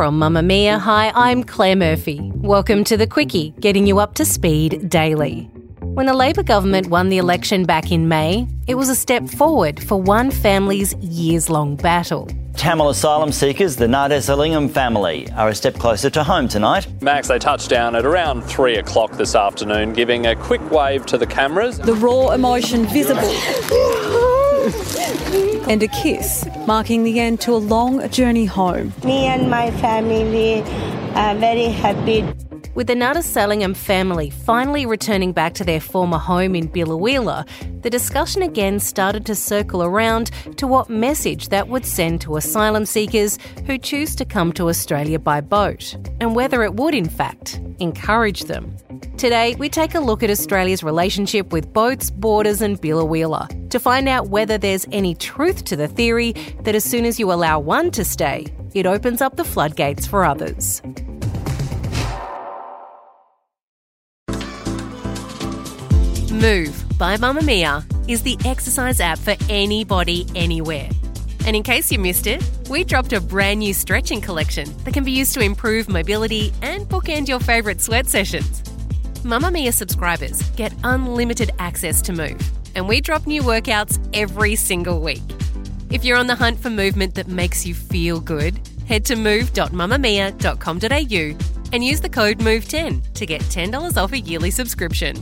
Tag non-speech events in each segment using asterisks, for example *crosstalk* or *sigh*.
From Mamamia. hi, I'm Claire Murphy. Welcome to the Quicky, getting you up to speed daily. When the Labor government won the election back in May, it was a step forward for one family's years long battle. Tamil asylum seekers, the Nadesalingam family, are a step closer to home tonight. Max, they touched down at around 3 o'clock this afternoon, giving a quick wave to the cameras. The raw emotion visible. *laughs* *laughs* and a kiss, marking the end to a long journey home. Me and my family are very happy. With the Nadesalingam family finally returning back to their former home in Biloela, the discussion again started to circle around to what message that would send to asylum seekers who choose to come to Australia by boat, and whether it would, in fact, encourage them. Today, we take a look at Australia's relationship with boats, borders, and Biloela to find out whether there's any truth to the theory that as soon as you allow one to stay, it opens up the floodgates for others. Move by Mamamia is the exercise app for anybody, anywhere. And in case you missed it, we dropped a brand new stretching collection that can be used to improve mobility and bookend your favourite sweat sessions. Mamamia subscribers get unlimited access to Move, and we drop new workouts every single week. If you're on the hunt for movement that makes you feel good, head to move.mamamia.com.au and use the code MOVE10 to get $10 off a yearly subscription.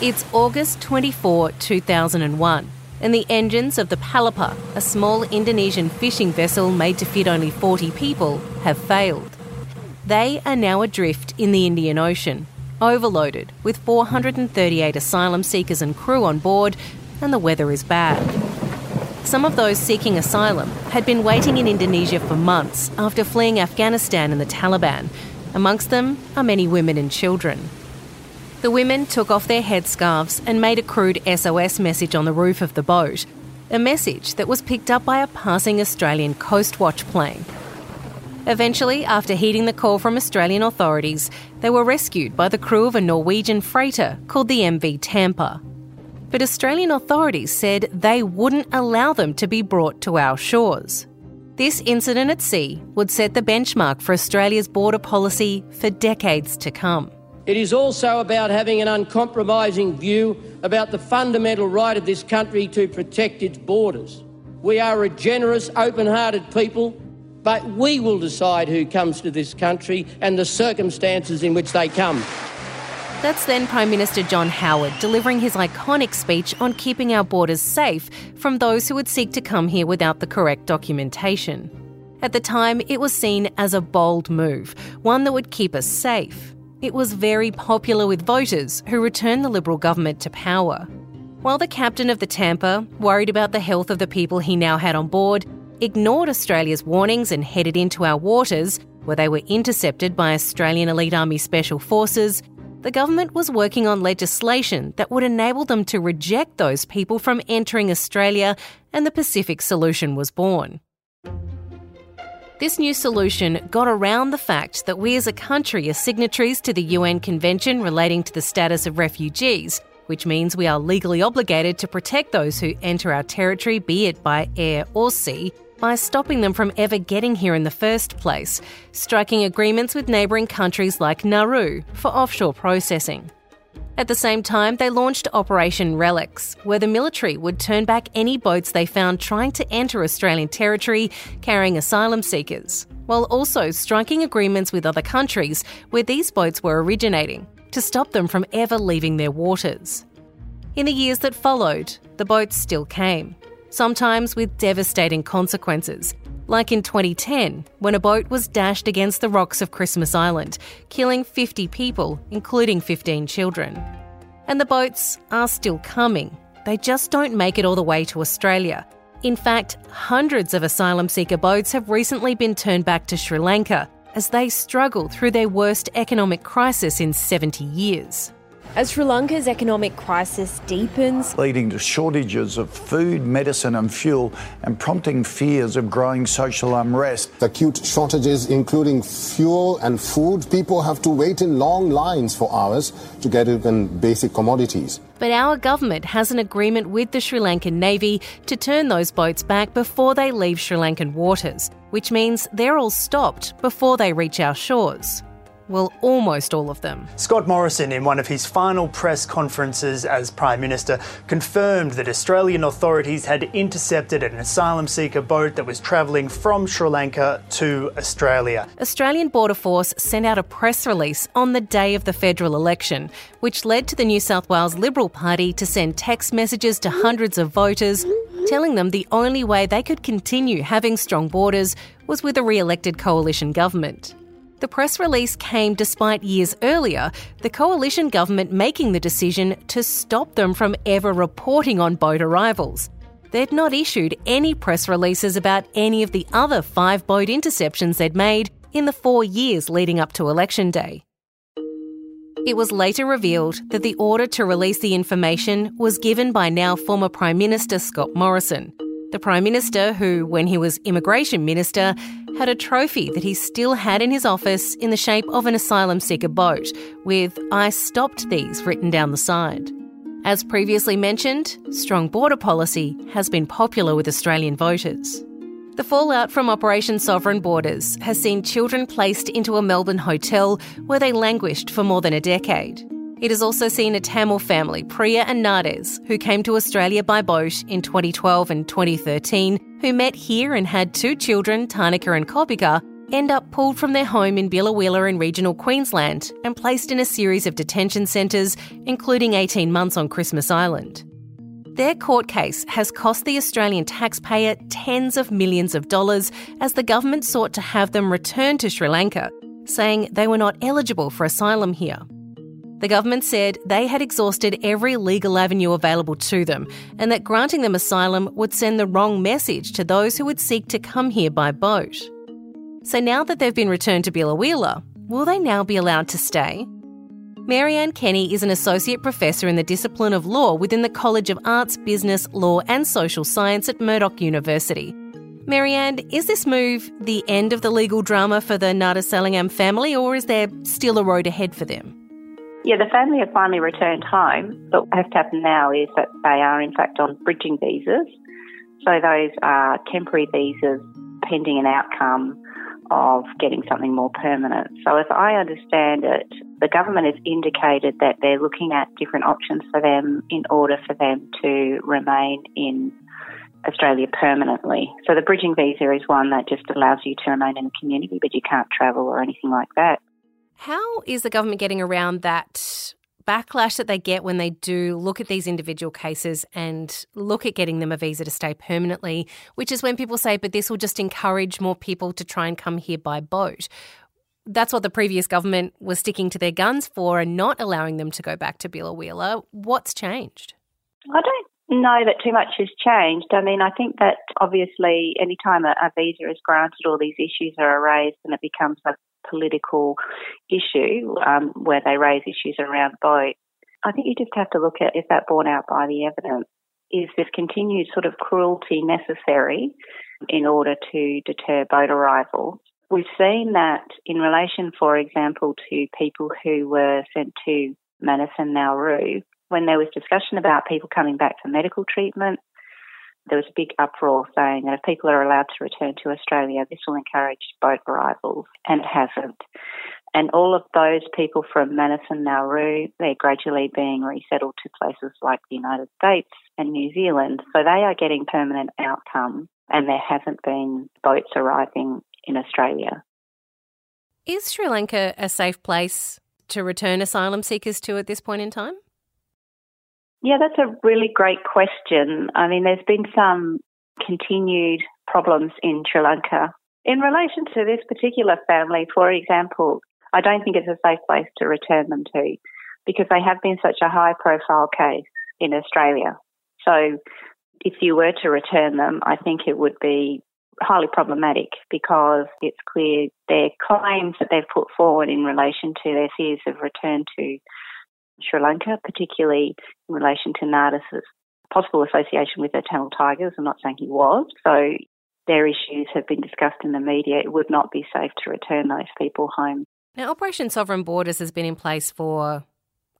It's August 24, 2001, and the engines of the Palapa, a small Indonesian fishing vessel made to fit only 40 people, have failed. They are now adrift in the Indian Ocean, overloaded with 438 asylum seekers and crew on board, and the weather is bad. Some of those seeking asylum had been waiting in Indonesia for months after fleeing Afghanistan and the Taliban. Amongst them are many women and children. The women took off their headscarves and made a crude SOS message on the roof of the boat, a message that was picked up by a passing Australian Coast Watch plane. Eventually, after heeding the call from Australian authorities, they were rescued by the crew of a Norwegian freighter called the MV Tampa. But Australian authorities said they wouldn't allow them to be brought to our shores. This incident at sea would set the benchmark for Australia's border policy for decades to come. It is also about having an uncompromising view about the fundamental right of this country to protect its borders. We are a generous, open hearted people, but we will decide who comes to this country and the circumstances in which they come. That's then Prime Minister John Howard delivering his iconic speech on keeping our borders safe from those who would seek to come here without the correct documentation. At the time, it was seen as a bold move, one that would keep us safe. It was very popular with voters who returned the Liberal government to power. While the captain of the Tampa, worried about the health of the people he now had on board, ignored Australia's warnings and headed into our waters, where they were intercepted by Australian Elite Army Special Forces, the government was working on legislation that would enable them to reject those people from entering Australia, and the Pacific Solution was born. This new solution got around the fact that we as a country are signatories to the UN Convention relating to the status of refugees, which means we are legally obligated to protect those who enter our territory, be it by air or sea, by stopping them from ever getting here in the first place, striking agreements with neighbouring countries like Nauru for offshore processing. At the same time, they launched Operation Relex, where the military would turn back any boats they found trying to enter Australian territory carrying asylum seekers, while also striking agreements with other countries where these boats were originating to stop them from ever leaving their waters. In the years that followed, the boats still came, sometimes with devastating consequences, like in 2010 when a boat was dashed against the rocks of Christmas Island, killing 50 people, including 15 children. And the boats are still coming. They just don't make it all the way to Australia. In fact, hundreds of asylum seeker boats have recently been turned back to Sri Lanka as they struggle through their worst economic crisis in 70 years. As Sri Lanka's economic crisis deepens, leading to shortages of food, medicine, and fuel, and prompting fears of growing social unrest. Acute shortages, including fuel and food. People have to wait in long lines for hours to get even basic commodities. But our government has an agreement with the Sri Lankan Navy to turn those boats back before they leave Sri Lankan waters, which means they're all stopped before they reach our shores. Well, almost all of them. Scott Morrison, in one of his final press conferences as Prime Minister, confirmed that Australian authorities had intercepted an asylum seeker boat that was travelling from Sri Lanka to Australia. Australian Border Force sent out a press release on the day of the federal election, which led to the New South Wales Liberal Party to send text messages to hundreds of voters telling them the only way they could continue having strong borders was with a re elected coalition government. The press release came despite years earlier the coalition government making the decision to stop them from ever reporting on boat arrivals. They'd not issued any press releases about any of the other five boat interceptions they'd made in the four years leading up to Election Day. It was later revealed that the order to release the information was given by now former Prime Minister Scott Morrison, the Prime Minister who, when he was Immigration Minister, had a trophy that he still had in his office in the shape of an asylum seeker boat, with I stopped these written down the side. As previously mentioned, strong border policy has been popular with Australian voters. The fallout from Operation Sovereign Borders has seen children placed into a Melbourne hotel where they languished for more than a decade. It has also seen a Tamil family, Priya and Nades, who came to Australia by boat in 2012 and 2013, who met here and had two children, Tharnicaa and Kopika, end up pulled from their home in Biloela in regional Queensland and placed in a series of detention centres, including 18 months on Christmas Island. Their court case has cost the Australian taxpayer tens of millions of dollars as the government sought to have them returned to Sri Lanka, saying they were not eligible for asylum here. The government said they had exhausted every legal avenue available to them and that granting them asylum would send the wrong message to those who would seek to come here by boat. So now that they've been returned to Biloela, will they now be allowed to stay? Mary Anne Kenny is an associate professor in the discipline of law within the College of Arts, Business, Law and Social Science at Murdoch University. Marianne, is this move the end of the legal drama for the Nadesalingam family or is there still a road ahead for them? Yeah, the family have finally returned home, but what has to happen now is that they are in fact on bridging visas. So those are temporary visas pending an outcome of getting something more permanent. So if I understand it, the government has indicated that they're looking at different options for them in order for them to remain in Australia permanently. So the bridging visa is one that just allows you to remain in the community, but you can't travel or anything like that. How is the government getting around that backlash that they get when they do look at these individual cases and look at getting them a visa to stay permanently, which is when people say, but this will just encourage more people to try and come here by boat. That's what the previous government was sticking to their guns for and not allowing them to go back to Biloela. What's changed? I don't know that too much has changed. I mean, I think that obviously anytime a, a visa is granted, all these issues are raised and it becomes a political issue um, where they raise issues around boat. I think you just have to look at is that borne out by the evidence? Is this continued sort of cruelty necessary in order to deter boat arrivals? We've seen that in relation, for example, to people who were sent to Manus and Nauru, when there was discussion about people coming back for medical treatment, there was a big uproar saying that if people are allowed to return to Australia, this will encourage boat arrivals, and it hasn't. And all of those people from Manus and Nauru, they're gradually being resettled to places like the United States and New Zealand. So they are getting permanent outcomes and there hasn't been boats arriving in Australia. Is Sri Lanka a safe place to return asylum seekers to at this point in time? Yeah, that's a really great question. I mean, there's been some continued problems in Sri Lanka. In relation to this particular family, for example, I don't think it's a safe place to return them to because they have been such a high profile case in Australia. So if you were to return them, I think it would be highly problematic because it's clear their claims that they've put forward in relation to their fears of return to Sri Lanka, particularly in relation to Nades's possible association with the Tamil Tigers. I'm not saying he was. So their issues have been discussed in the media. It would not be safe to return those people home. Now, Operation Sovereign Borders has been in place for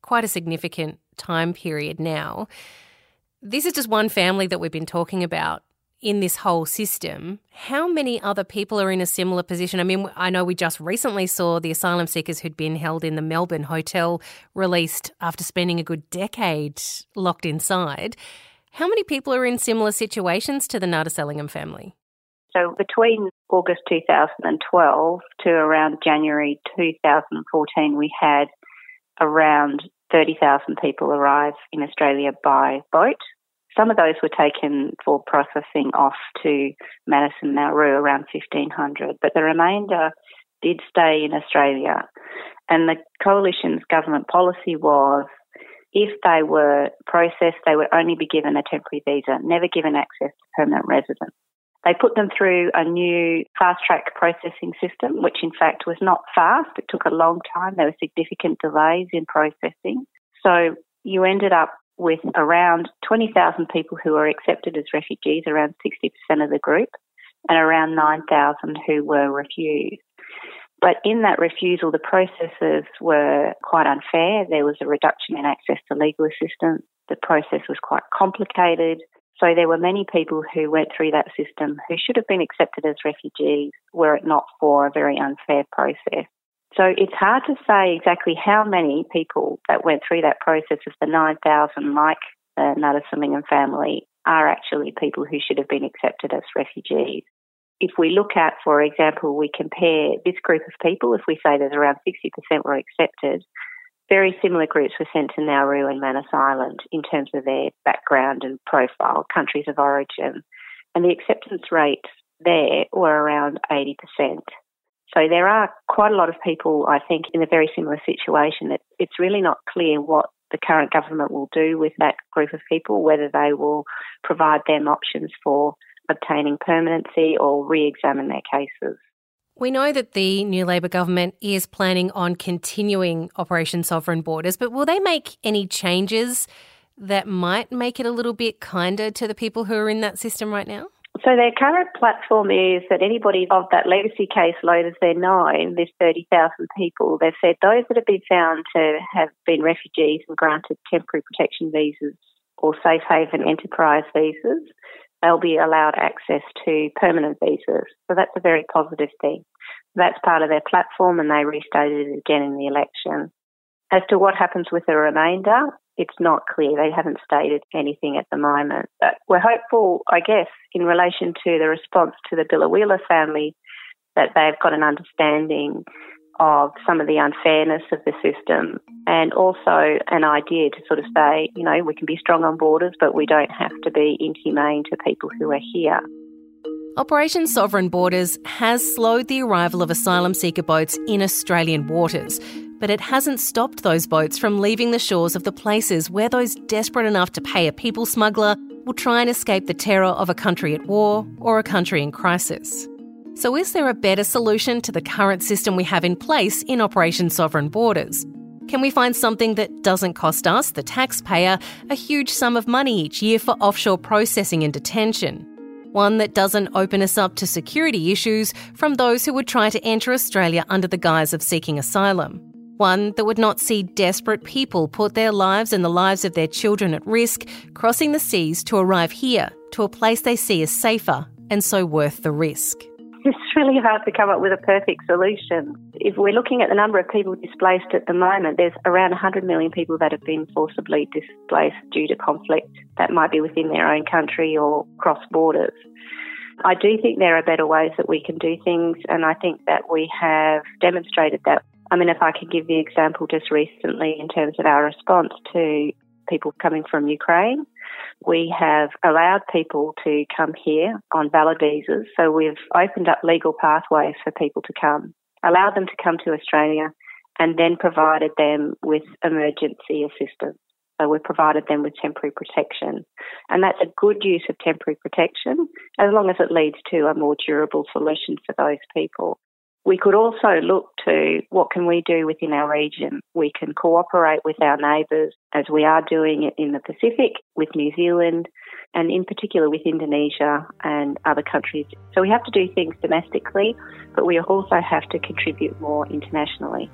quite a significant time period now. This is just one family that we've been talking about in this whole system. How many other people are in a similar position? I mean, I know we just recently saw the asylum seekers who'd been held in the Melbourne hotel released after spending a good decade locked inside. How many people are in similar situations to the Ngarda family? So between August 2012 to around January 2014, we had around 30,000 people arrive in Australia by boat. Some of those were taken for processing off to Manus and Nauru around 1500, but the remainder did stay in Australia. And the coalition's government policy was if they were processed, they would only be given a temporary visa, never given access to permanent residence. They put them through a new fast track processing system, which in fact was not fast. It took a long time. There were significant delays in processing. So you ended up with around 20,000 people who were accepted as refugees, around 60% of the group, and around 9,000 who were refused. But in that refusal, the processes were quite unfair. There was a reduction in access to legal assistance. The process was quite complicated. So there were many people who went through that system who should have been accepted as refugees were it not for a very unfair process. So it's hard to say exactly how many people that went through that process of the 9,000, like the Ngarda family, are actually people who should have been accepted as refugees. If we look at, for example, we compare this group of people, if we say there's around 60% were accepted, very similar groups were sent to Nauru and Manus Island in terms of their background and profile, countries of origin. And the acceptance rates there were around 80%. So there are quite a lot of people, I think, in a very similar situation. It, it's really not clear what the current government will do with that group of people, whether they will provide them options for obtaining permanency or re examine their cases. We know that the new Labor government is planning on continuing Operation Sovereign Borders, but will they make any changes that might make it a little bit kinder to the people who are in that system right now? So their current platform is that anybody of that legacy caseload, as they're known, there's 30,000 people. They've said those that have been found to have been refugees and granted temporary protection visas or safe haven enterprise visas, they'll be allowed access to permanent visas. So that's a very positive thing. That's part of their platform and they restated it again in the election. As to what happens with the remainder, it's not clear. They haven't stated anything at the moment. But we're hopeful, I guess, in relation to the response to the Biloela family, that they've got an understanding of some of the unfairness of the system and also an idea to sort of say, you know, we can be strong on borders, but we don't have to be inhumane to people who are here. Operation Sovereign Borders has slowed the arrival of asylum seeker boats in Australian waters, but it hasn't stopped those boats from leaving the shores of the places where those desperate enough to pay a people smuggler will try and escape the terror of a country at war or a country in crisis. So, is there a better solution to the current system we have in place in Operation Sovereign Borders? Can we find something that doesn't cost us, the taxpayer, a huge sum of money each year for offshore processing and detention? One that doesn't open us up to security issues from those who would try to enter Australia under the guise of seeking asylum? One that would not see desperate people put their lives and the lives of their children at risk, crossing the seas to arrive here to a place they see as safer and so worth the risk. it's really hard to come up with a perfect solution. If we're looking at the number of people displaced at the moment, there's around 100 million people that have been forcibly displaced due to conflict. That might be within their own country or cross borders. I do think there are better ways that we can do things, and I think that we have demonstrated that. I mean, if I could give the example just recently in terms of our response to people coming from Ukraine, we have allowed people to come here on valid visas. So we've opened up legal pathways for people to come, allowed them to come to Australia, and then provided them with emergency assistance. So we provided them with temporary protection. And that's a good use of temporary protection as long as it leads to a more durable solution for those people. We could also look to what can we do within our region. We can cooperate with our neighbours as we are doing it in the Pacific with New Zealand and in particular with Indonesia and other countries. So we have to do things domestically, but we also have to contribute more internationally.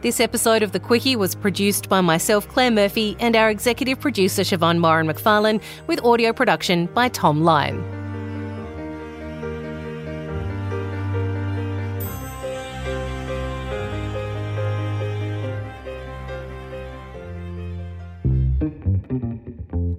This episode of The Quicky was produced by myself, Claire Murphy, and our executive producer, Siobhan Moran McFarlane, with audio production by Thom Lion.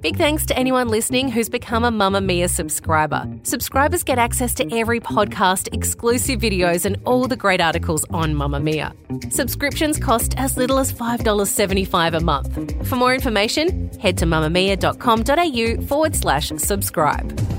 Big thanks to anyone listening who's become a Mamamia subscriber. Subscribers get access to every podcast, exclusive videos, and all the great articles on Mamamia. Subscriptions cost as little as $5.75 a month. For more information, head to mamamia.com.au forward slash subscribe.